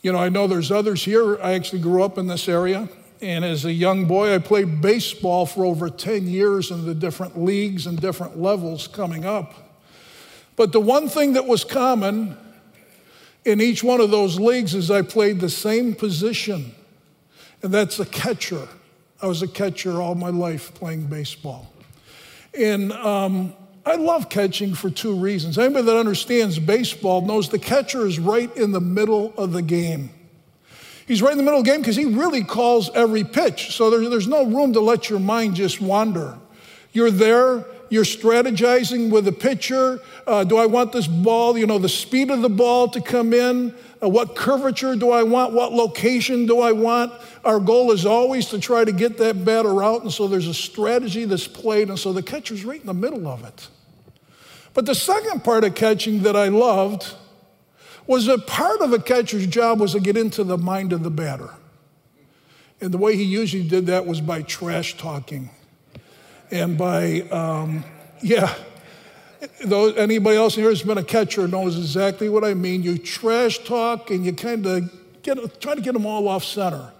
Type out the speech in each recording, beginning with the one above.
You know, I know there's others here. I actually grew up in this area. And as a young boy, I played baseball for over 10 years in the different leagues and different levels coming up. But the one thing that was common in each one of those leagues is I played the same position, and that's a catcher. I was a catcher all my life playing baseball. And um, I love catching for two reasons. Anybody that understands baseball knows the catcher is right in the middle of the game. He's right in the middle of the game because he really calls every pitch. So there, there's no room to let your mind just wander. You're there, you're strategizing with the pitcher. Uh, do I want this ball, you know, the speed of the ball to come in? Uh, what curvature do I want? What location do I want? Our goal is always to try to get that batter out. And so there's a strategy that's played. And so the catcher's right in the middle of it. But the second part of catching that I loved was that part of a catcher's job was to get into the mind of the batter. And the way he usually did that was by trash talking and by, um, yeah, anybody else here who's been a catcher knows exactly what I mean. You trash talk and you kind of get, try to get them all off center.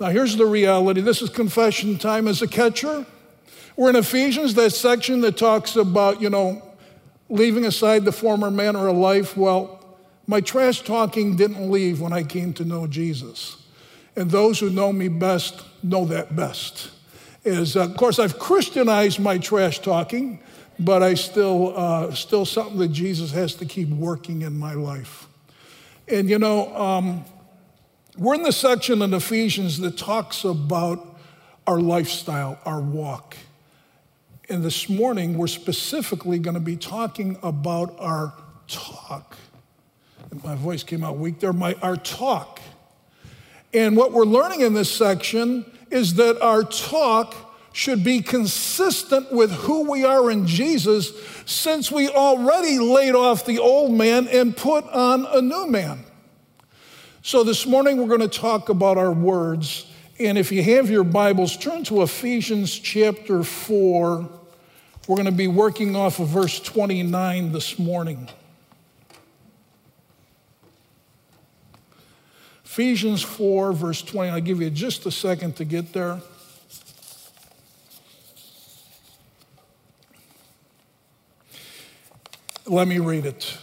Now, here's the reality this is confession time as a catcher. We're in Ephesians, that section that talks about, you know, leaving aside the former manner of life. Well, my trash talking didn't leave when I came to know Jesus. And those who know me best know that best is, uh, of course, I've Christianized my trash talking, but I still, uh, still something that Jesus has to keep working in my life. And you know, um, we're in the section in Ephesians that talks about our lifestyle, our walk. And this morning, we're specifically going to be talking about our talk. And my voice came out weak there, my, our talk. And what we're learning in this section is that our talk should be consistent with who we are in Jesus since we already laid off the old man and put on a new man. So this morning we're going to talk about our words. And if you have your Bibles, turn to Ephesians chapter 4. We're going to be working off of verse 29 this morning. Ephesians 4, verse 20. I'll give you just a second to get there. Let me read it.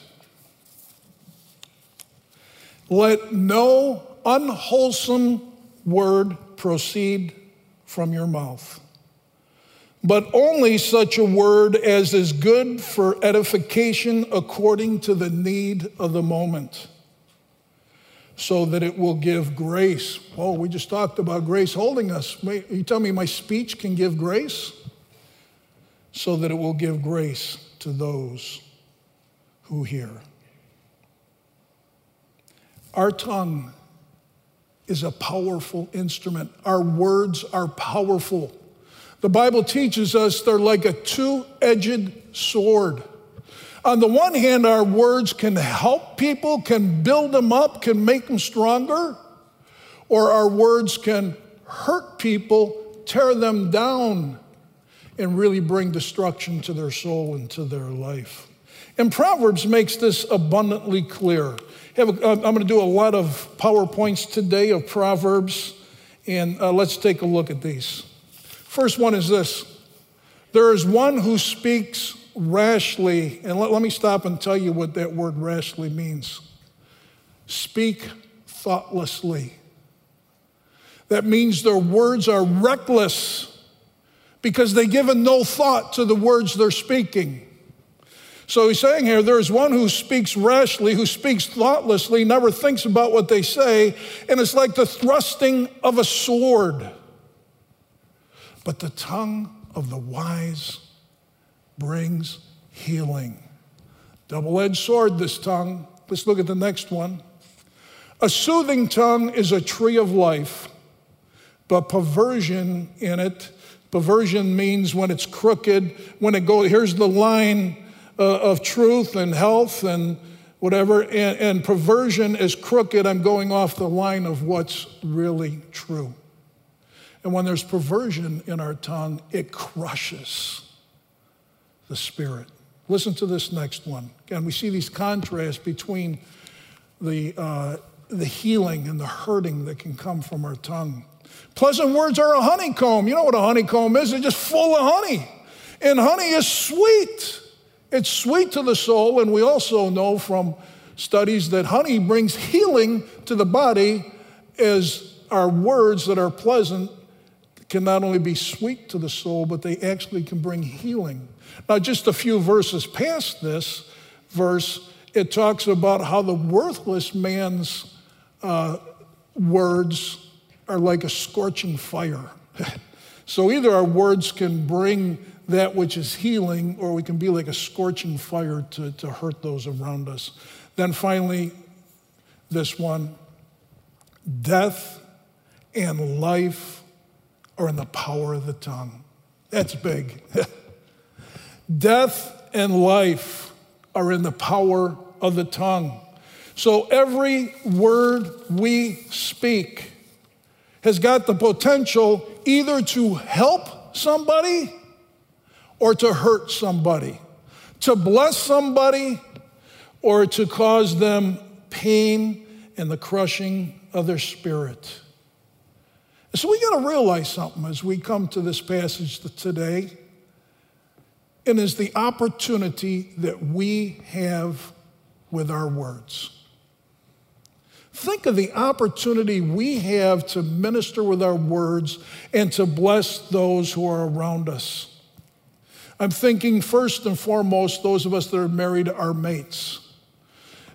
Let no unwholesome word proceed from your mouth, but only such a word as is good for edification according to the need of the moment so that it will give grace. Oh, we just talked about grace holding us. You tell me my speech can give grace? So that it will give grace to those who hear. Our tongue is a powerful instrument. Our words are powerful. The Bible teaches us they're like a two edged sword. On the one hand, our words can help people, can build them up, can make them stronger, or our words can hurt people, tear them down, and really bring destruction to their soul and to their life. And Proverbs makes this abundantly clear. I'm going to do a lot of PowerPoints today of Proverbs, and uh, let's take a look at these. First one is this There is one who speaks rashly, and let, let me stop and tell you what that word rashly means speak thoughtlessly. That means their words are reckless because they give no thought to the words they're speaking. So he's saying here there is one who speaks rashly, who speaks thoughtlessly, never thinks about what they say, and it's like the thrusting of a sword. But the tongue of the wise brings healing. Double edged sword, this tongue. Let's look at the next one. A soothing tongue is a tree of life, but perversion in it, perversion means when it's crooked, when it goes, here's the line uh, of truth and health and whatever, and, and perversion is crooked. I'm going off the line of what's really true. And when there's perversion in our tongue, it crushes the Spirit. Listen to this next one. Again, we see these contrasts between the, uh, the healing and the hurting that can come from our tongue. Pleasant words are a honeycomb. You know what a honeycomb is? It's just full of honey. And honey is sweet. It's sweet to the soul, and we also know from studies that honey brings healing to the body as our words that are pleasant can not only be sweet to the soul, but they actually can bring healing. Now, just a few verses past this verse, it talks about how the worthless man's uh, words are like a scorching fire. so either our words can bring that which is healing, or we can be like a scorching fire to, to hurt those around us. Then finally, this one death and life are in the power of the tongue. That's big. death and life are in the power of the tongue. So every word we speak has got the potential either to help somebody or to hurt somebody, to bless somebody or to cause them pain and the crushing of their spirit. So we got to realize something as we come to this passage today, and is the opportunity that we have with our words. Think of the opportunity we have to minister with our words and to bless those who are around us. I'm thinking first and foremost, those of us that are married are mates.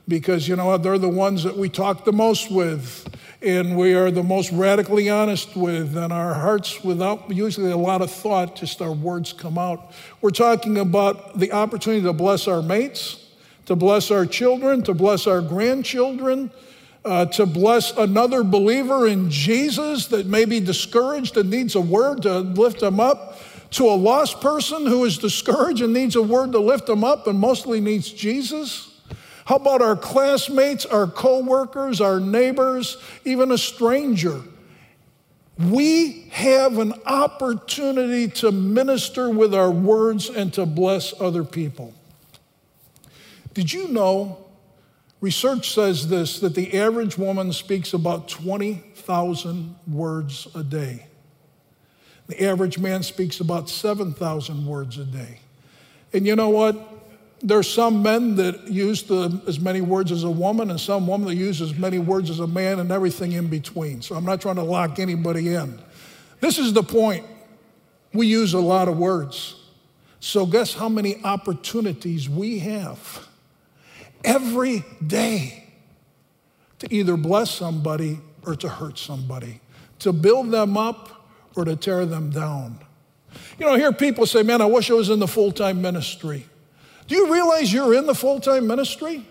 Because, you know, they're the ones that we talk the most with, and we are the most radically honest with, and our hearts, without usually a lot of thought, just our words come out. We're talking about the opportunity to bless our mates, to bless our children, to bless our grandchildren, uh, to bless another believer in Jesus that may be discouraged and needs a word to lift them up to a lost person who is discouraged and needs a word to lift them up and mostly needs Jesus? How about our classmates, our coworkers, our neighbors, even a stranger? We have an opportunity to minister with our words and to bless other people. Did you know? Research says this that the average woman speaks about 20,000 words a day. The average man speaks about 7,000 words a day. And you know what? There's some men that use the, as many words as a woman, and some women that use as many words as a man, and everything in between. So I'm not trying to lock anybody in. This is the point. We use a lot of words. So, guess how many opportunities we have every day to either bless somebody or to hurt somebody, to build them up or to tear them down. You know, I hear people say, Man, I wish I was in the full time ministry. Do you realize you're in the full time ministry?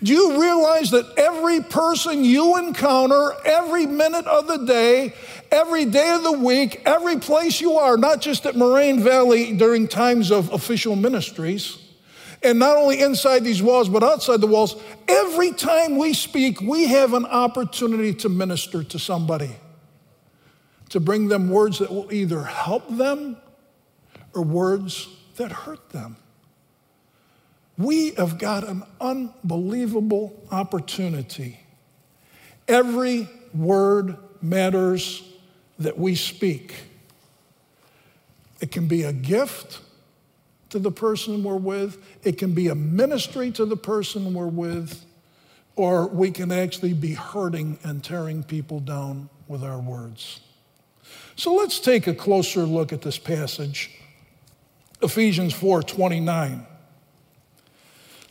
Do you realize that every person you encounter, every minute of the day, every day of the week, every place you are, not just at Moraine Valley during times of official ministries, and not only inside these walls, but outside the walls, every time we speak, we have an opportunity to minister to somebody to bring them words that will either help them or words that hurt them. We have got an unbelievable opportunity. Every word matters that we speak. It can be a gift to the person we're with, it can be a ministry to the person we're with, or we can actually be hurting and tearing people down with our words. So let's take a closer look at this passage. Ephesians 4 29.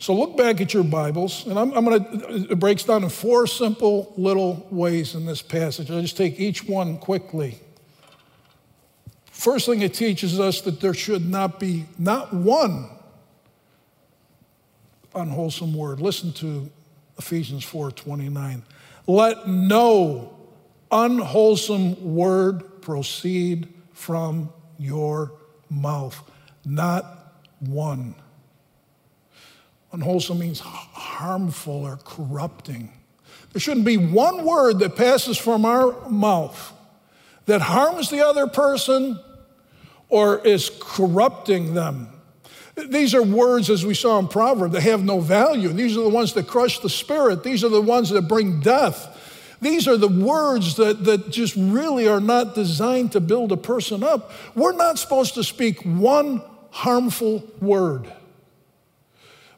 So look back at your Bibles, and I'm, I'm going to, it breaks down in four simple little ways in this passage. I'll just take each one quickly. First thing it teaches us that there should not be not one unwholesome word. Listen to Ephesians 4:29. Let no unwholesome word proceed from your mouth. Not one. Unwholesome means harmful or corrupting. There shouldn't be one word that passes from our mouth that harms the other person or is corrupting them. These are words, as we saw in Proverbs, that have no value. These are the ones that crush the spirit. These are the ones that bring death. These are the words that, that just really are not designed to build a person up. We're not supposed to speak one harmful word.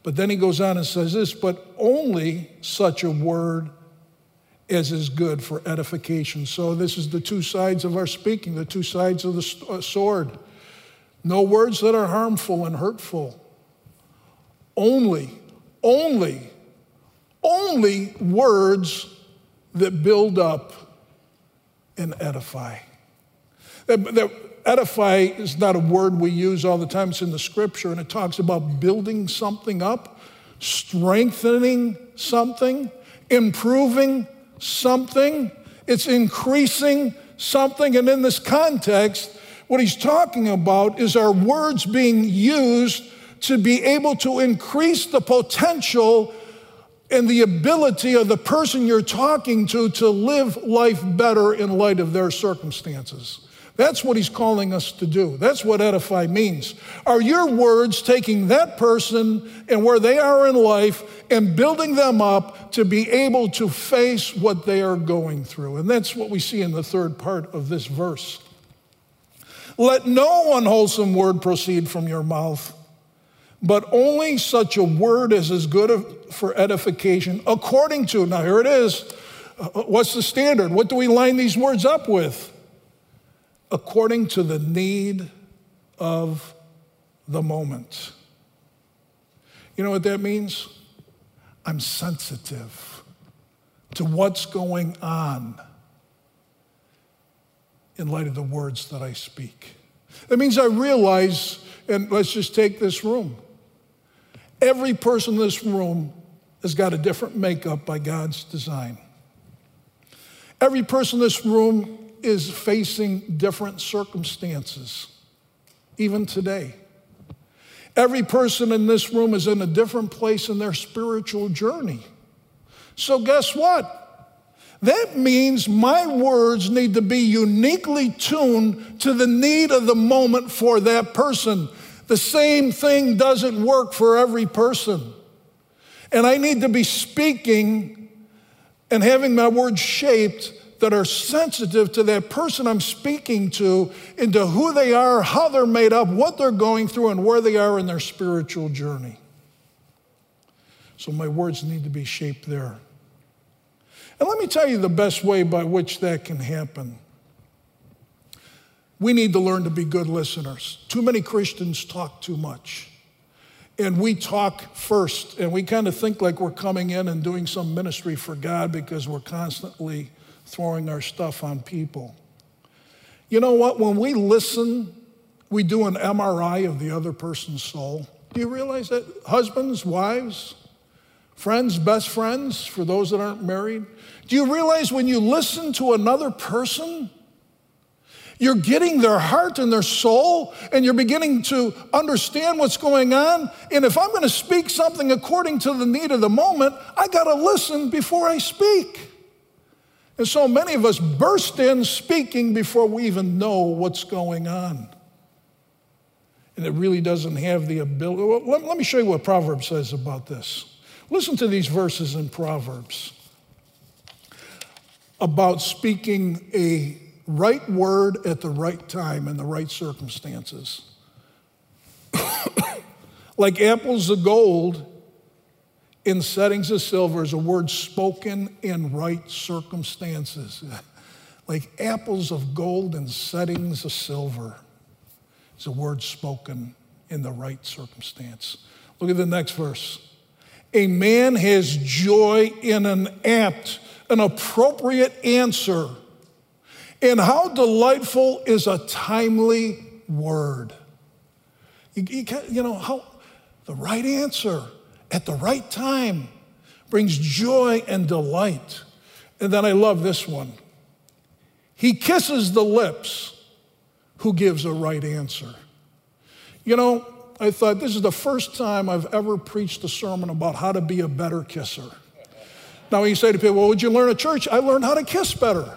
But then he goes on and says this, but only such a word as is good for edification. So, this is the two sides of our speaking, the two sides of the uh, sword. No words that are harmful and hurtful. Only, only, only words that build up and edify. That, that edify is not a word we use all the time, it's in the scripture, and it talks about building something up, strengthening something, improving something, it's increasing something. And in this context, what he's talking about is our words being used to be able to increase the potential and the ability of the person you're talking to to live life better in light of their circumstances. That's what he's calling us to do. That's what edify means. Are your words taking that person and where they are in life and building them up to be able to face what they are going through? And that's what we see in the third part of this verse. Let no unwholesome word proceed from your mouth but only such a word as is good for edification, according to, now here it is. Uh, uh, what's the standard? What do we line these words up with? According to the need of the moment. You know what that means? I'm sensitive to what's going on in light of the words that I speak. That means I realize, and let's just take this room. Every person in this room has got a different makeup by God's design. Every person in this room is facing different circumstances, even today. Every person in this room is in a different place in their spiritual journey. So, guess what? That means my words need to be uniquely tuned to the need of the moment for that person. The same thing doesn't work for every person. And I need to be speaking and having my words shaped that are sensitive to that person I'm speaking to, into who they are, how they're made up, what they're going through, and where they are in their spiritual journey. So my words need to be shaped there. And let me tell you the best way by which that can happen. We need to learn to be good listeners. Too many Christians talk too much. And we talk first, and we kind of think like we're coming in and doing some ministry for God because we're constantly throwing our stuff on people. You know what? When we listen, we do an MRI of the other person's soul. Do you realize that? Husbands, wives, friends, best friends, for those that aren't married. Do you realize when you listen to another person, you're getting their heart and their soul, and you're beginning to understand what's going on. And if I'm going to speak something according to the need of the moment, I got to listen before I speak. And so many of us burst in speaking before we even know what's going on. And it really doesn't have the ability. Well, let, let me show you what Proverbs says about this. Listen to these verses in Proverbs about speaking a right word at the right time in the right circumstances. like apples of gold in settings of silver is a word spoken in right circumstances. like apples of gold in settings of silver is a word spoken in the right circumstance. Look at the next verse. A man has joy in an apt, an appropriate answer and how delightful is a timely word? You, you, you know, how the right answer at the right time brings joy and delight. And then I love this one. He kisses the lips who gives a right answer. You know, I thought this is the first time I've ever preached a sermon about how to be a better kisser. Now, you say to people, well, would you learn at church? I learned how to kiss better.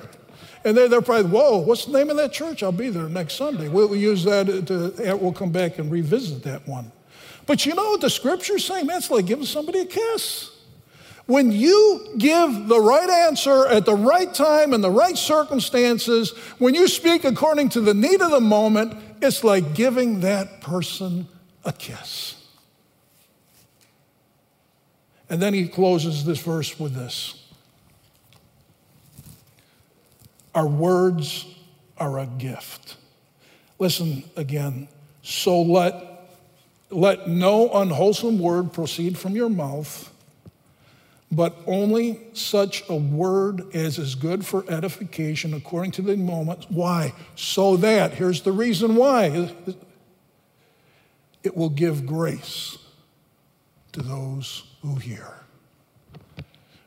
And they're, they're probably, whoa, what's the name of that church? I'll be there next Sunday. We'll use that to, we'll come back and revisit that one. But you know what the scripture's saying? Man, it's like giving somebody a kiss. When you give the right answer at the right time and the right circumstances, when you speak according to the need of the moment, it's like giving that person a kiss. And then he closes this verse with this Our words are a gift. Listen again. So let, let no unwholesome word proceed from your mouth but only such a word as is good for edification according to the moment. Why? So that, here's the reason why it will give grace to those who hear.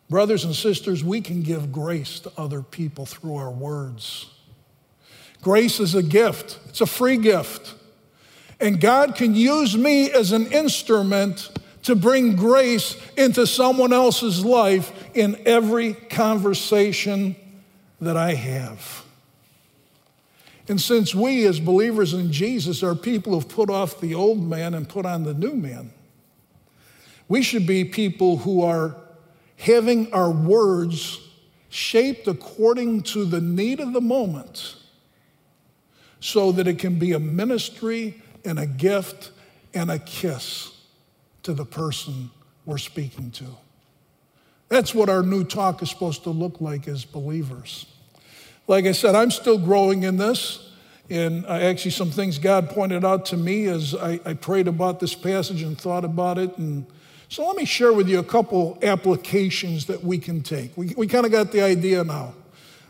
Brothers and sisters, we can give grace to other people through our words. Grace is a gift, it's a free gift. And God can use me as an instrument to bring grace into someone else's life in every conversation that I have. And since we, as believers in Jesus, are people who've put off the old man and put on the new man, we should be people who are having our words shaped according to the need of the moment so that it can be a ministry and a gift and a kiss to the person we're speaking to. That's what our new talk is supposed to look like as believers. Like I said, I'm still growing in this. And actually, some things God pointed out to me as I, I prayed about this passage and thought about it. And so let me share with you a couple applications that we can take. We, we kind of got the idea now.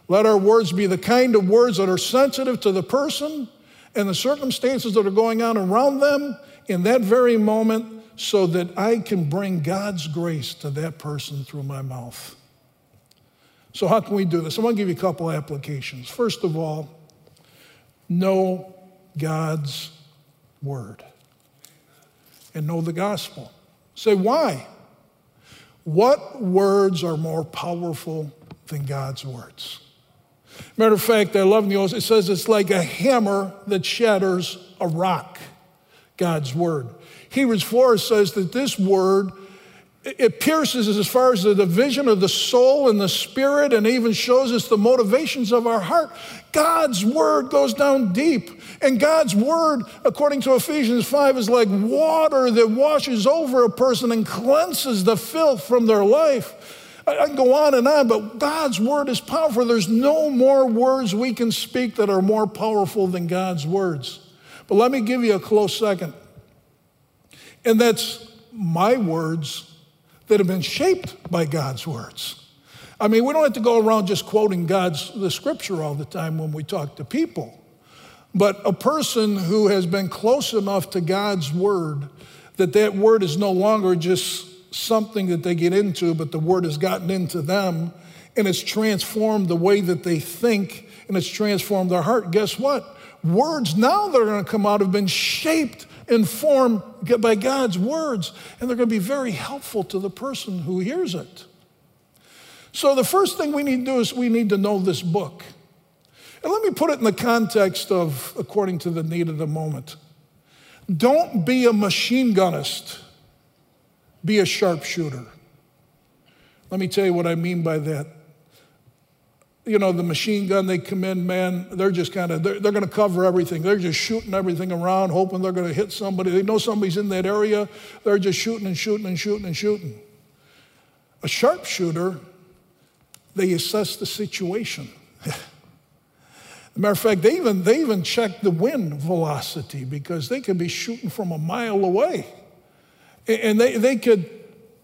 Let our words be the kind of words that are sensitive to the person and the circumstances that are going on around them in that very moment so that I can bring God's grace to that person through my mouth. So, how can we do this? I'm going to give you a couple applications. First of all, know God's word and know the gospel. Say, why? What words are more powerful than God's words? Matter of fact, I love the old, it says it's like a hammer that shatters a rock, God's word. Hebrews 4 says that this word, it pierces as far as the division of the soul and the spirit and even shows us the motivations of our heart. God's word goes down deep. And God's word, according to Ephesians 5, is like water that washes over a person and cleanses the filth from their life. I can go on and on, but God's word is powerful. There's no more words we can speak that are more powerful than God's words. But let me give you a close second. And that's my words that have been shaped by God's words. I mean, we don't have to go around just quoting God's the scripture all the time when we talk to people. But a person who has been close enough to God's word that that word is no longer just something that they get into, but the word has gotten into them and it's transformed the way that they think and it's transformed their heart. Guess what? Words now that are going to come out have been shaped and formed by God's words, and they're going to be very helpful to the person who hears it. So, the first thing we need to do is we need to know this book. And let me put it in the context of according to the need of the moment. Don't be a machine gunist, be a sharpshooter. Let me tell you what I mean by that you know, the machine gun, they come in, man, they're just kind of, they're, they're going to cover everything. They're just shooting everything around, hoping they're going to hit somebody. They know somebody's in that area. They're just shooting and shooting and shooting and shooting. A sharpshooter, they assess the situation. matter of fact, they even, they even check the wind velocity because they could be shooting from a mile away. And they, they could,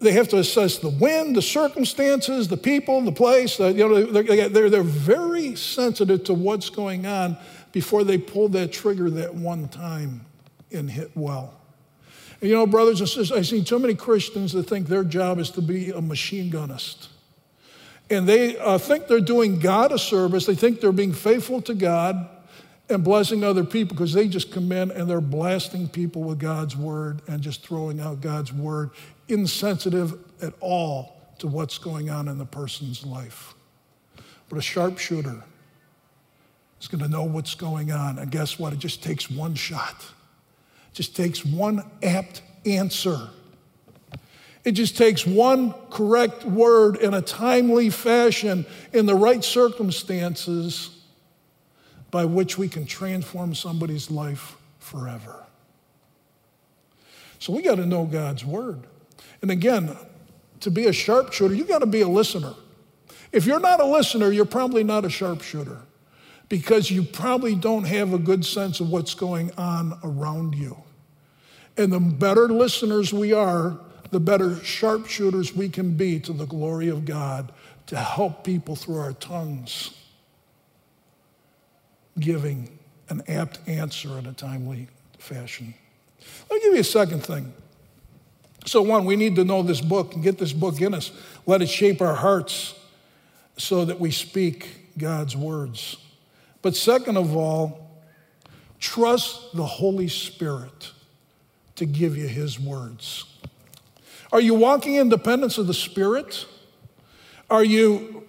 they have to assess the wind, the circumstances, the people, the place. You know, they're, they're, they're very sensitive to what's going on before they pull that trigger that one time and hit well. And you know, brothers and sisters, I see too many Christians that think their job is to be a machine gunist. And they uh, think they're doing God a service. They think they're being faithful to God and blessing other people because they just come in and they're blasting people with God's word and just throwing out God's word insensitive at all to what's going on in the person's life. But a sharpshooter is going to know what's going on. And guess what? It just takes one shot. It just takes one apt answer. It just takes one correct word in a timely fashion in the right circumstances by which we can transform somebody's life forever. So we got to know God's word. And again, to be a sharpshooter, you got to be a listener. If you're not a listener, you're probably not a sharpshooter because you probably don't have a good sense of what's going on around you. And the better listeners we are, the better sharpshooters we can be to the glory of God to help people through our tongues, giving an apt answer in a timely fashion. Let me give you a second thing. So, one, we need to know this book and get this book in us. Let it shape our hearts so that we speak God's words. But second of all, trust the Holy Spirit to give you His words. Are you walking in dependence of the Spirit? Are you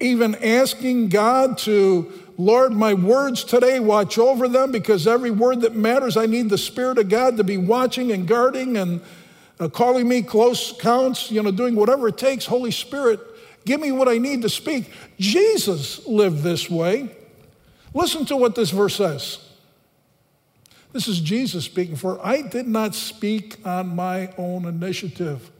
even asking God to, Lord, my words today, watch over them because every word that matters, I need the Spirit of God to be watching and guarding and uh, calling me close counts, you know, doing whatever it takes. Holy Spirit, give me what I need to speak. Jesus lived this way. Listen to what this verse says. This is Jesus speaking, for I did not speak on my own initiative.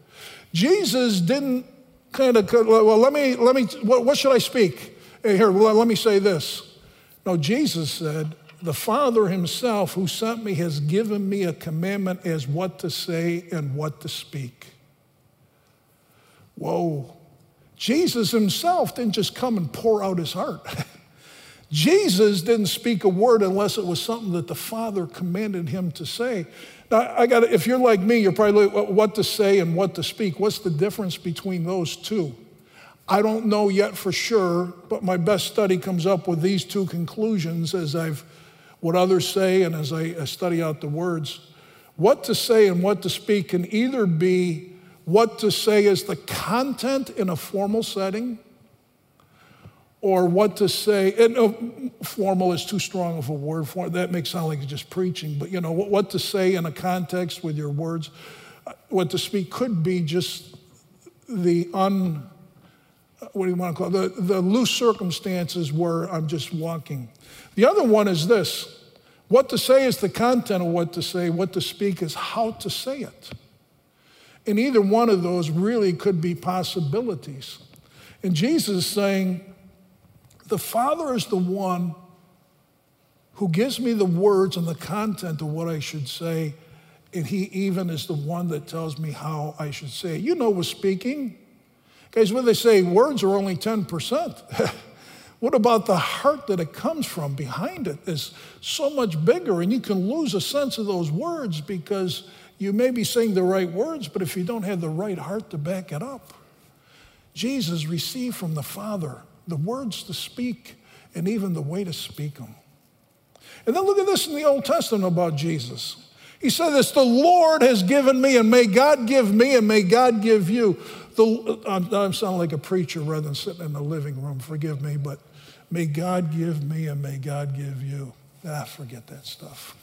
Jesus didn't kind of, well, let me, let me, what, what should I speak? Here, let me say this. No, Jesus said, the Father Himself who sent me has given me a commandment as what to say and what to speak. Whoa. Jesus Himself didn't just come and pour out His heart. Jesus didn't speak a word unless it was something that the Father commanded him to say. Now, I got if you're like me, you're probably like, what to say and what to speak. What's the difference between those two? I don't know yet for sure, but my best study comes up with these two conclusions as I've what others say and as I study out the words. What to say and what to speak can either be what to say is the content in a formal setting or what to say. And, uh, formal is too strong of a word for. That makes sound like just preaching, but you know, what, what to say in a context with your words, uh, what to speak could be just the un, what do you want to call it? The, the loose circumstances where I'm just walking. The other one is this what to say is the content of what to say, what to speak is how to say it. And either one of those really could be possibilities. And Jesus is saying, the Father is the one who gives me the words and the content of what I should say, and He even is the one that tells me how I should say it. You know, with speaking, guys, when they say words are only 10%, what about the heart that it comes from behind it is so much bigger, and you can lose a sense of those words because you may be saying the right words, but if you don't have the right heart to back it up, Jesus received from the Father the words to speak, and even the way to speak them. And then look at this in the Old Testament about Jesus. He said this the Lord has given me, and may God give me, and may God give you. The, I'm, I'm sounding like a preacher rather than sitting in the living room, forgive me, but may God give me, and may God give you. Ah, forget that stuff.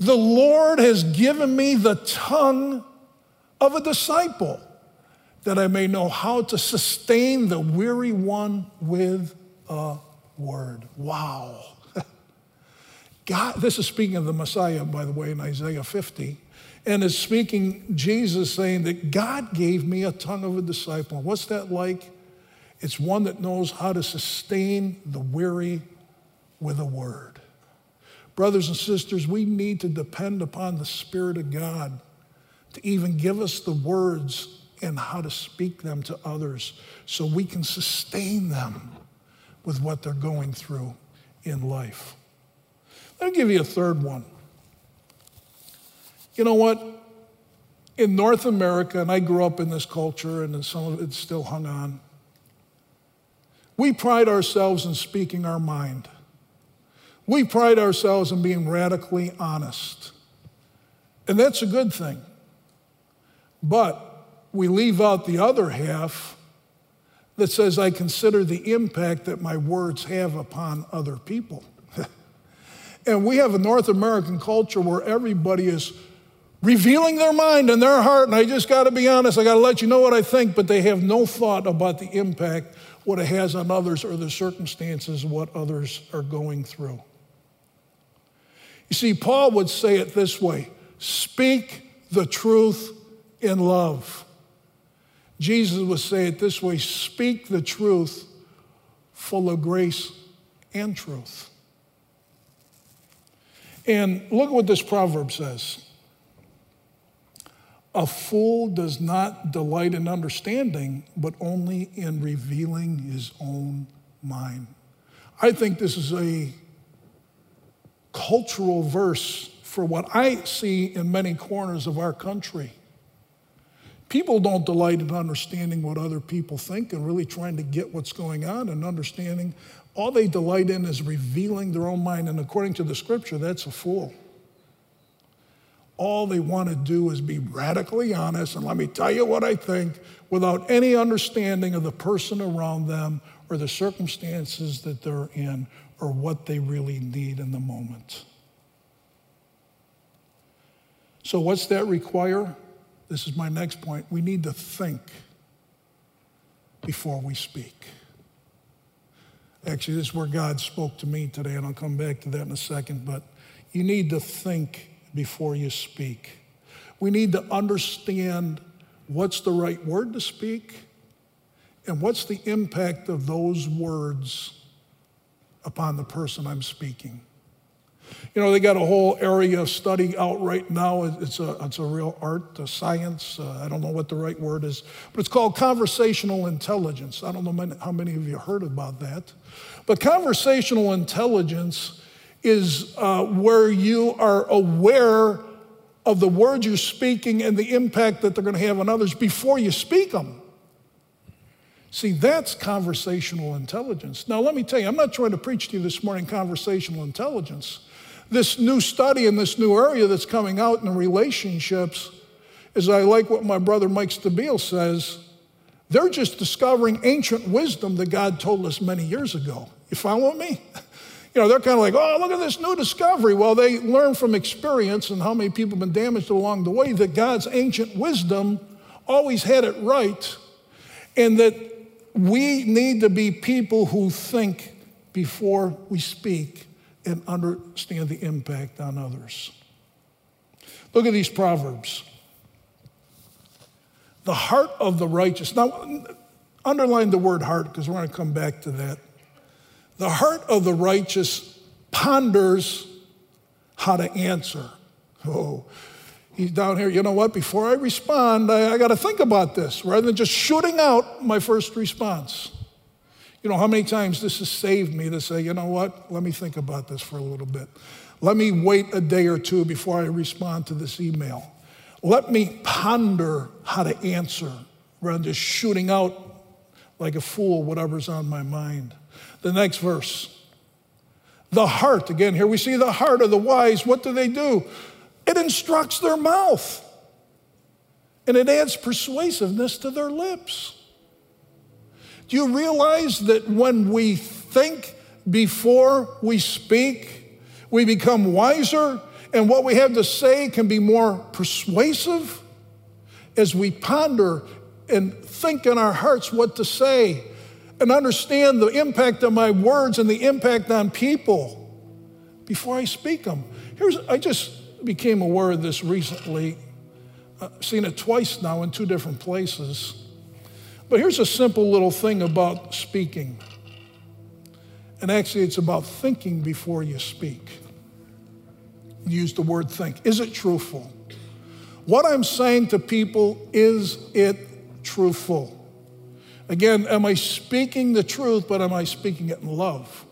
The Lord has given me the tongue of a disciple that I may know how to sustain the weary one with a word. Wow. God, this is speaking of the Messiah, by the way, in Isaiah 50. And it's speaking, Jesus saying that God gave me a tongue of a disciple. What's that like? It's one that knows how to sustain the weary with a word. Brothers and sisters, we need to depend upon the Spirit of God to even give us the words and how to speak them to others so we can sustain them with what they're going through in life. Let me give you a third one. You know what? In North America, and I grew up in this culture, and some of it's still hung on, we pride ourselves in speaking our mind. We pride ourselves in being radically honest. And that's a good thing. But we leave out the other half that says, I consider the impact that my words have upon other people. and we have a North American culture where everybody is revealing their mind and their heart. And I just got to be honest, I got to let you know what I think, but they have no thought about the impact, what it has on others or the circumstances, what others are going through. You see, Paul would say it this way speak the truth in love. Jesus would say it this way speak the truth full of grace and truth. And look at what this proverb says A fool does not delight in understanding, but only in revealing his own mind. I think this is a cultural verse for what I see in many corners of our country. People don't delight in understanding what other people think and really trying to get what's going on and understanding. All they delight in is revealing their own mind. And according to the scripture, that's a fool. All they want to do is be radically honest and let me tell you what I think without any understanding of the person around them or the circumstances that they're in or what they really need in the moment. So, what's that require? This is my next point. We need to think before we speak. Actually, this is where God spoke to me today, and I'll come back to that in a second. But you need to think before you speak. We need to understand what's the right word to speak and what's the impact of those words upon the person I'm speaking. You know, they got a whole area of study out right now. It's a, it's a real art, a science. Uh, I don't know what the right word is, but it's called conversational intelligence. I don't know how many of you heard about that. But conversational intelligence is uh, where you are aware of the words you're speaking and the impact that they're going to have on others before you speak them. See, that's conversational intelligence. Now, let me tell you, I'm not trying to preach to you this morning conversational intelligence. This new study in this new area that's coming out in the relationships is I like what my brother Mike Stabile says. They're just discovering ancient wisdom that God told us many years ago. You follow me? You know, they're kind of like, oh, look at this new discovery. Well, they learn from experience and how many people have been damaged along the way that God's ancient wisdom always had it right, and that we need to be people who think before we speak and understand the impact on others. Look at these proverbs. The heart of the righteous. Now, underline the word heart because we're going to come back to that. The heart of the righteous ponders how to answer. Oh, he's down here. You know what? Before I respond, I, I got to think about this rather than just shooting out my first response. You know, how many times this has saved me to say, you know what, let me think about this for a little bit. Let me wait a day or two before I respond to this email. Let me ponder how to answer rather than just shooting out like a fool whatever's on my mind. The next verse. The heart, again, here we see the heart of the wise. What do they do? It instructs their mouth and it adds persuasiveness to their lips. Do you realize that when we think before we speak, we become wiser and what we have to say can be more persuasive? As we ponder and think in our hearts what to say and understand the impact of my words and the impact on people before I speak them. Here's, I just became aware of this recently. I've seen it twice now in two different places. But here's a simple little thing about speaking. And actually, it's about thinking before you speak. Use the word think. Is it truthful? What I'm saying to people, is it truthful? Again, am I speaking the truth, but am I speaking it in love?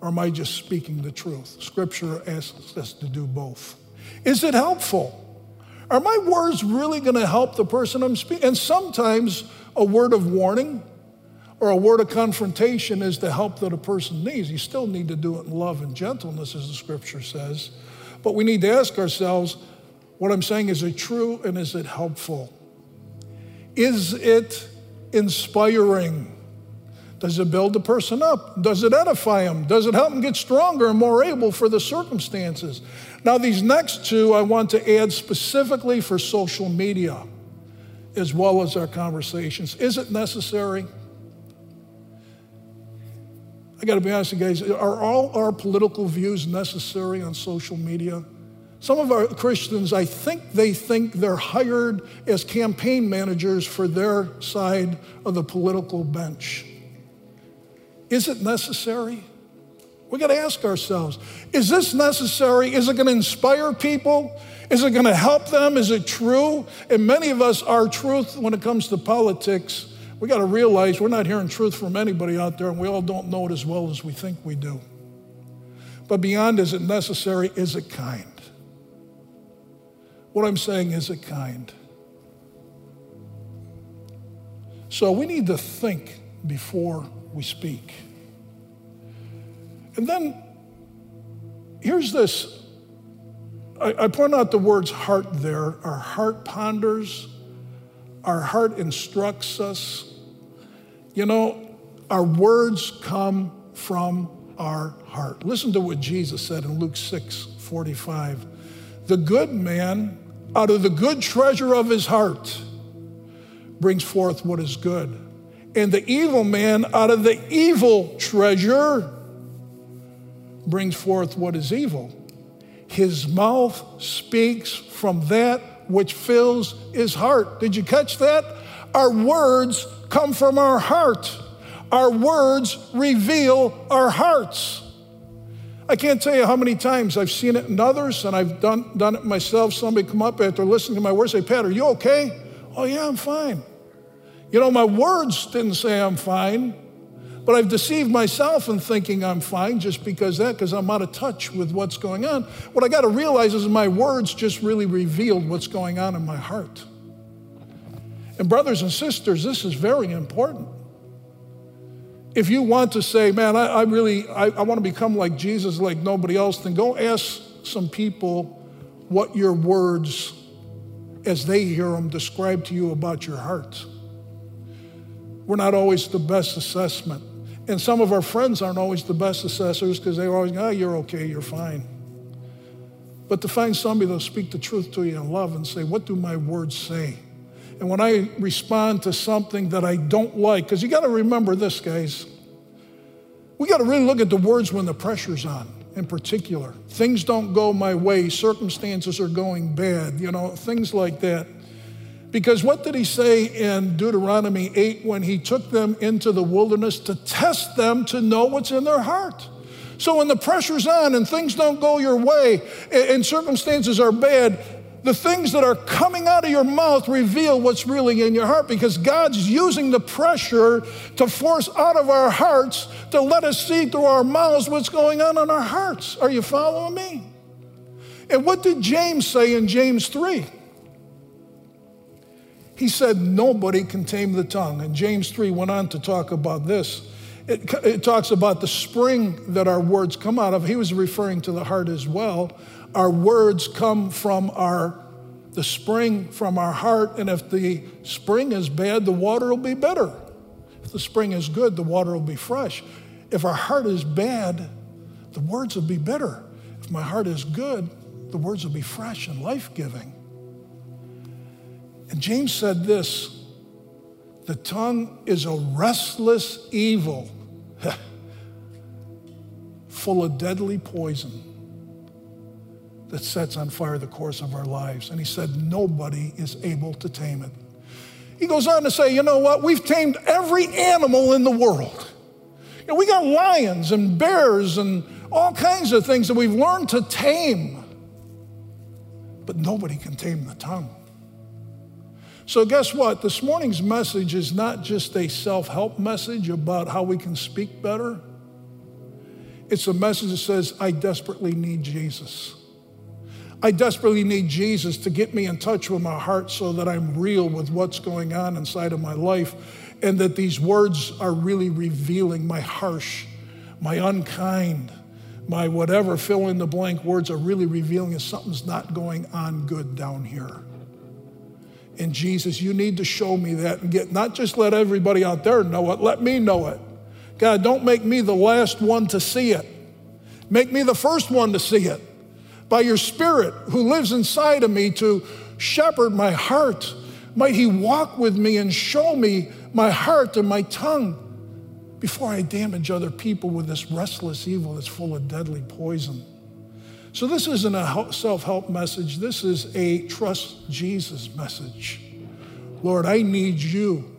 Or am I just speaking the truth? Scripture asks us to do both. Is it helpful? Are my words really going to help the person I'm speaking? And sometimes a word of warning or a word of confrontation is the help that a person needs. You still need to do it in love and gentleness, as the scripture says. But we need to ask ourselves what I'm saying, is it true and is it helpful? Is it inspiring? Does it build the person up? Does it edify them? Does it help them get stronger and more able for the circumstances? Now, these next two I want to add specifically for social media as well as our conversations. Is it necessary? I got to be honest with you guys, are all our political views necessary on social media? Some of our Christians, I think they think they're hired as campaign managers for their side of the political bench. Is it necessary? We got to ask ourselves is this necessary? Is it going to inspire people? Is it going to help them? Is it true? And many of us, our truth when it comes to politics, we got to realize we're not hearing truth from anybody out there, and we all don't know it as well as we think we do. But beyond is it necessary? Is it kind? What I'm saying is it kind. So we need to think before we speak. And then here's this I, I point out the words heart there. Our heart ponders, our heart instructs us. You know, our words come from our heart. Listen to what Jesus said in Luke 6 45. The good man, out of the good treasure of his heart, brings forth what is good. And the evil man, out of the evil treasure, brings forth what is evil. His mouth speaks from that which fills his heart. Did you catch that? Our words come from our heart. Our words reveal our hearts. I can't tell you how many times I've seen it in others, and I've done, done it myself. Somebody come up after listening to my words, say, Pat, are you okay? Oh, yeah, I'm fine. You know, my words didn't say I'm fine, but I've deceived myself in thinking I'm fine just because that, because I'm out of touch with what's going on. What I got to realize is my words just really revealed what's going on in my heart. And, brothers and sisters, this is very important if you want to say, man, I, I really, I, I want to become like Jesus, like nobody else, then go ask some people what your words, as they hear them, describe to you about your heart. We're not always the best assessment. And some of our friends aren't always the best assessors because they're always, oh, you're okay, you're fine. But to find somebody that'll speak the truth to you in love and say, what do my words say? And when I respond to something that I don't like, because you got to remember this, guys, we got to really look at the words when the pressure's on, in particular. Things don't go my way, circumstances are going bad, you know, things like that. Because what did he say in Deuteronomy 8 when he took them into the wilderness to test them to know what's in their heart? So when the pressure's on and things don't go your way and circumstances are bad, the things that are coming out of your mouth reveal what's really in your heart because God's using the pressure to force out of our hearts to let us see through our mouths what's going on in our hearts. Are you following me? And what did James say in James 3? He said, Nobody can tame the tongue. And James 3 went on to talk about this. It, it talks about the spring that our words come out of. He was referring to the heart as well our words come from our the spring from our heart and if the spring is bad the water will be bitter if the spring is good the water will be fresh. If our heart is bad the words will be bitter if my heart is good the words will be fresh and life-giving. And james said this the tongue is a restless evil full of deadly poison that sets on fire the course of our lives. And he said, Nobody is able to tame it. He goes on to say, You know what? We've tamed every animal in the world. You know, we got lions and bears and all kinds of things that we've learned to tame, but nobody can tame the tongue. So, guess what? This morning's message is not just a self help message about how we can speak better. It's a message that says, I desperately need Jesus. I desperately need Jesus to get me in touch with my heart so that I'm real with what's going on inside of my life and that these words are really revealing my harsh, my unkind, my whatever fill in the blank words are really revealing if something's not going on good down here. And Jesus, you need to show me that and get not just let everybody out there know it, let me know it. God, don't make me the last one to see it. Make me the first one to see it. By your Spirit who lives inside of me to shepherd my heart, might He walk with me and show me my heart and my tongue before I damage other people with this restless evil that's full of deadly poison. So, this isn't a self help message, this is a trust Jesus message. Lord, I need you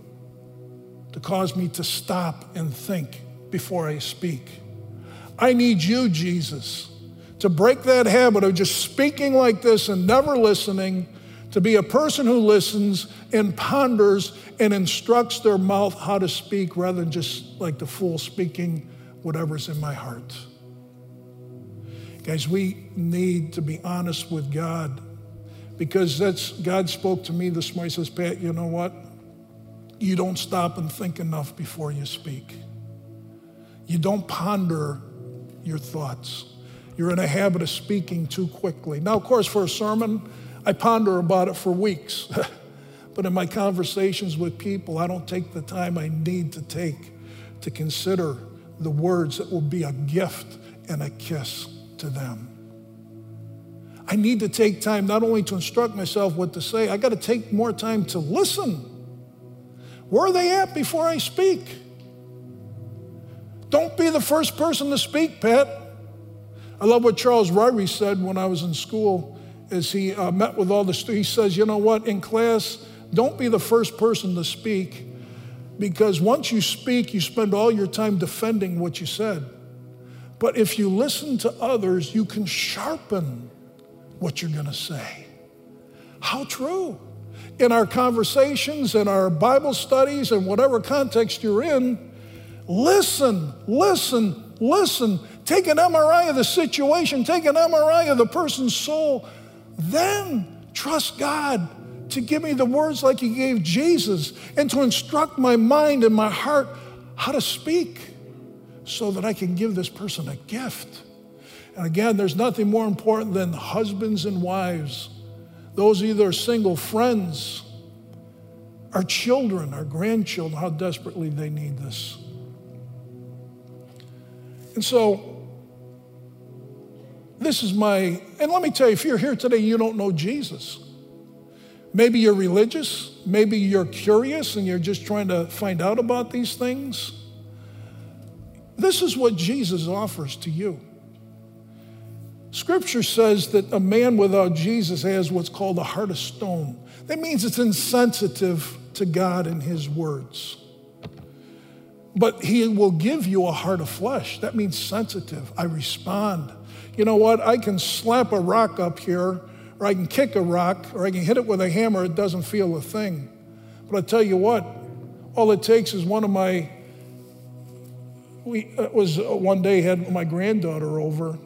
to cause me to stop and think before I speak. I need you, Jesus, to break that habit of just speaking like this and never listening, to be a person who listens and ponders and instructs their mouth how to speak rather than just like the fool speaking whatever's in my heart. Guys, we need to be honest with God because that's God spoke to me this morning. He says, Pat, you know what? You don't stop and think enough before you speak. You don't ponder your thoughts. You're in a habit of speaking too quickly. Now, of course, for a sermon, I ponder about it for weeks. but in my conversations with people, I don't take the time I need to take to consider the words that will be a gift and a kiss to them. I need to take time not only to instruct myself what to say, I got to take more time to listen. Where are they at before I speak? Don't be the first person to speak, Pat. I love what Charles Ryrie said when I was in school as he uh, met with all the students. He says, you know what, in class, don't be the first person to speak because once you speak, you spend all your time defending what you said. But if you listen to others, you can sharpen what you're going to say. How true. In our conversations, in our Bible studies, and whatever context you're in, listen, listen, listen. Take an MRI of the situation, take an MRI of the person's soul, then trust God to give me the words like He gave Jesus and to instruct my mind and my heart how to speak so that I can give this person a gift. And again, there's nothing more important than husbands and wives, those either single friends, our children, our grandchildren, how desperately they need this. And so, this is my, and let me tell you, if you're here today, you don't know Jesus. Maybe you're religious, maybe you're curious and you're just trying to find out about these things. This is what Jesus offers to you. Scripture says that a man without Jesus has what's called a heart of stone. That means it's insensitive to God and His words. But He will give you a heart of flesh. That means sensitive. I respond. You know what? I can slap a rock up here, or I can kick a rock, or I can hit it with a hammer. It doesn't feel a thing. But I tell you what, all it takes is one of my we it was uh, one day had my granddaughter over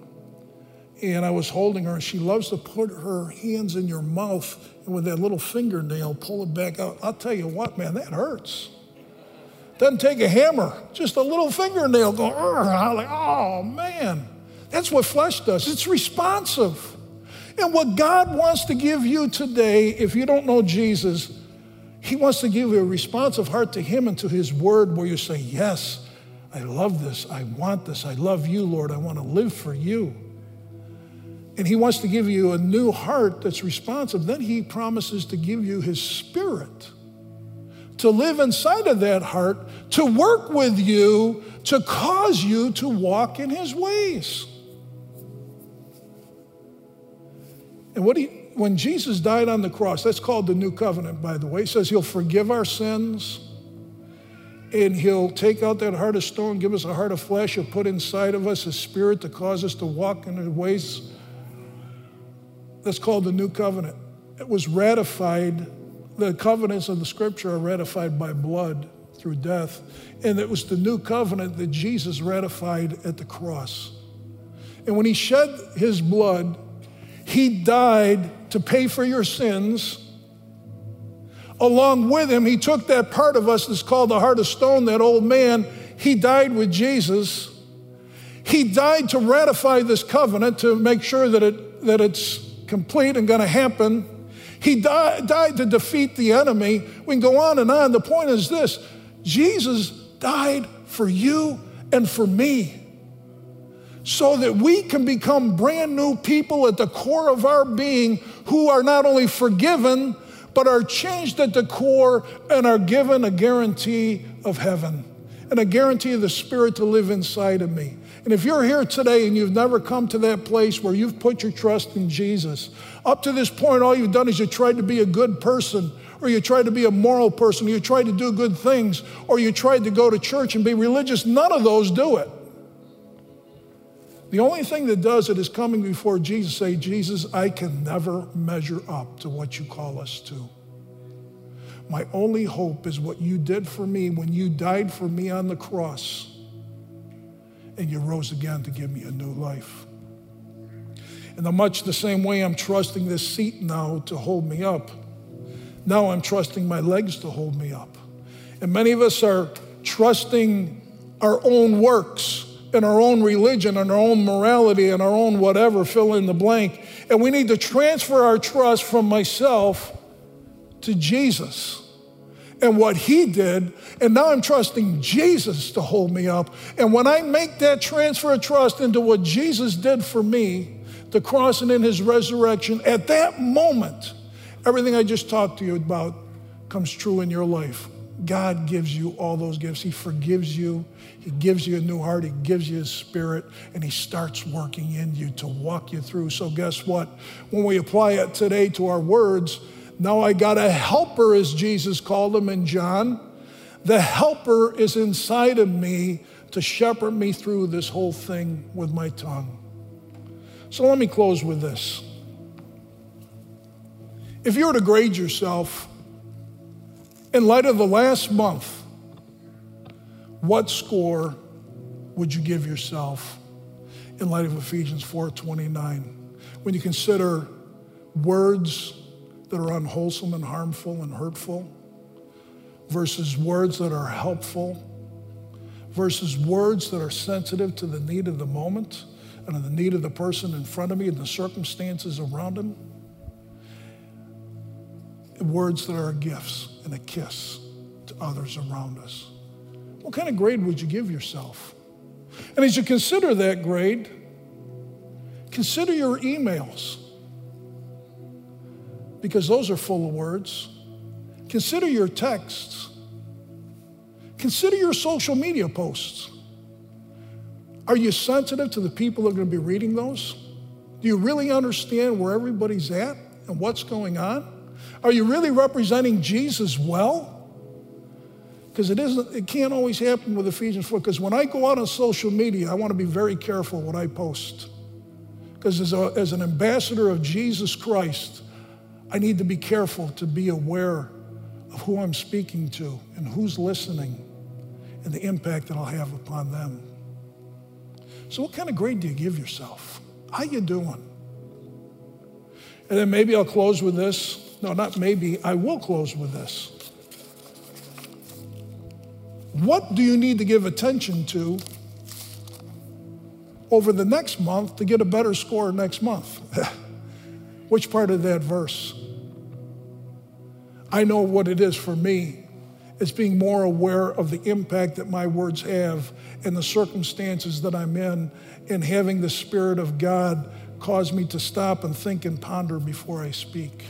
and I was holding her and she loves to put her hands in your mouth and with that little fingernail pull it back out. I'll tell you what, man, that hurts. Doesn't take a hammer, just a little fingernail going, like, oh man. That's what flesh does. It's responsive. And what God wants to give you today, if you don't know Jesus, He wants to give you a responsive heart to Him and to His word where you say, Yes, I love this. I want this. I love you, Lord. I want to live for you. And He wants to give you a new heart that's responsive. Then He promises to give you His Spirit to live inside of that heart, to work with you, to cause you to walk in His ways. And what he, when Jesus died on the cross, that's called the new covenant, by the way. He says He'll forgive our sins and he'll take out that heart of stone, give us a heart of flesh, he'll put inside of us a spirit to cause us to walk in his ways. That's called the new covenant. It was ratified, the covenants of the scripture are ratified by blood through death. And it was the new covenant that Jesus ratified at the cross. And when he shed his blood, he died to pay for your sins along with him, he took that part of us that's called the heart of stone, that old man, he died with Jesus. He died to ratify this covenant, to make sure that, it, that it's complete and going to happen. He died, died to defeat the enemy. We can go on and on. The point is this Jesus died for you and for me so that we can become brand new people at the core of our being who are not only forgiven, but are changed at the core and are given a guarantee of heaven and a guarantee of the Spirit to live inside of me. And if you're here today and you've never come to that place where you've put your trust in Jesus, up to this point, all you've done is you tried to be a good person, or you tried to be a moral person, or you tried to do good things, or you tried to go to church and be religious. None of those do it. The only thing that does it is coming before Jesus, say, Jesus, I can never measure up to what you call us to. My only hope is what you did for me when you died for me on the cross and you rose again to give me a new life. In the much the same way, I'm trusting this seat now to hold me up. Now I'm trusting my legs to hold me up. And many of us are trusting our own works in our own religion and our own morality and our own whatever, fill in the blank. And we need to transfer our trust from myself to Jesus and what he did. And now I'm trusting Jesus to hold me up. And when I make that transfer of trust into what Jesus did for me, the cross and in his resurrection, at that moment, everything I just talked to you about comes true in your life. God gives you all those gifts. He forgives you. He gives you a new heart. He gives you His Spirit, and He starts working in you to walk you through. So, guess what? When we apply it today to our words, now I got a helper, as Jesus called him in John. The helper is inside of me to shepherd me through this whole thing with my tongue. So, let me close with this. If you were to grade yourself, in light of the last month, what score would you give yourself in light of Ephesians 4:29? When you consider words that are unwholesome and harmful and hurtful versus words that are helpful versus words that are sensitive to the need of the moment and the need of the person in front of me and the circumstances around him words that are gifts and a kiss to others around us. What kind of grade would you give yourself? And as you consider that grade, consider your emails because those are full of words. Consider your texts. Consider your social media posts. Are you sensitive to the people that are going to be reading those? Do you really understand where everybody's at and what's going on? Are you really representing Jesus well? Because it isn't, it can't always happen with Ephesians 4. Because when I go out on social media, I want to be very careful what I post. Because as, as an ambassador of Jesus Christ, I need to be careful to be aware of who I'm speaking to and who's listening and the impact that I'll have upon them. So what kind of grade do you give yourself? How you doing? And then maybe I'll close with this. No, not maybe. I will close with this. What do you need to give attention to over the next month to get a better score next month? Which part of that verse? I know what it is for me. It's being more aware of the impact that my words have and the circumstances that I'm in, and having the Spirit of God cause me to stop and think and ponder before I speak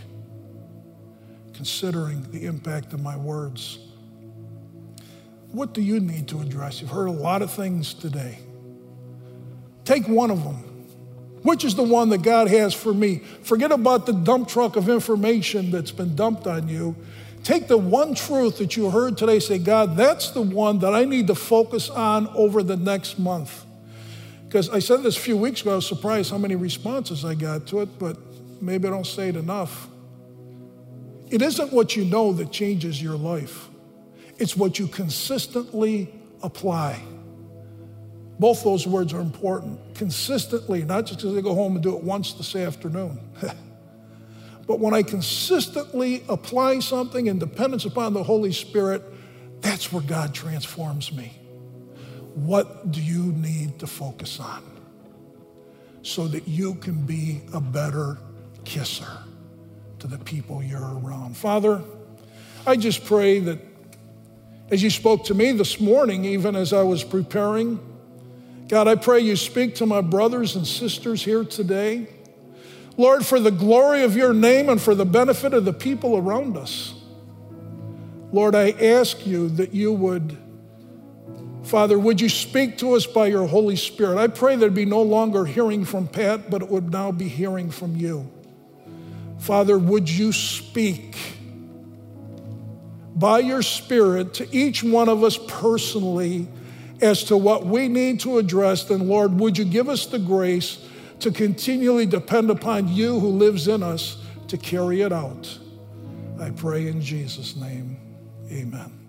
considering the impact of my words. What do you need to address? You've heard a lot of things today. Take one of them. Which is the one that God has for me? Forget about the dump truck of information that's been dumped on you. Take the one truth that you heard today, say, God, that's the one that I need to focus on over the next month. Because I said this a few weeks ago, I was surprised how many responses I got to it, but maybe I don't say it enough. It isn't what you know that changes your life, it's what you consistently apply. Both those words are important. Consistently, not just because I go home and do it once this afternoon. but when I consistently apply something in dependence upon the Holy Spirit, that's where God transforms me. What do you need to focus on so that you can be a better kisser? To the people you're around. Father, I just pray that as you spoke to me this morning, even as I was preparing, God, I pray you speak to my brothers and sisters here today. Lord, for the glory of your name and for the benefit of the people around us. Lord, I ask you that you would, Father, would you speak to us by your Holy Spirit? I pray there'd be no longer hearing from Pat, but it would now be hearing from you. Father, would you speak by your Spirit to each one of us personally as to what we need to address? Then, Lord, would you give us the grace to continually depend upon you who lives in us to carry it out? I pray in Jesus' name. Amen.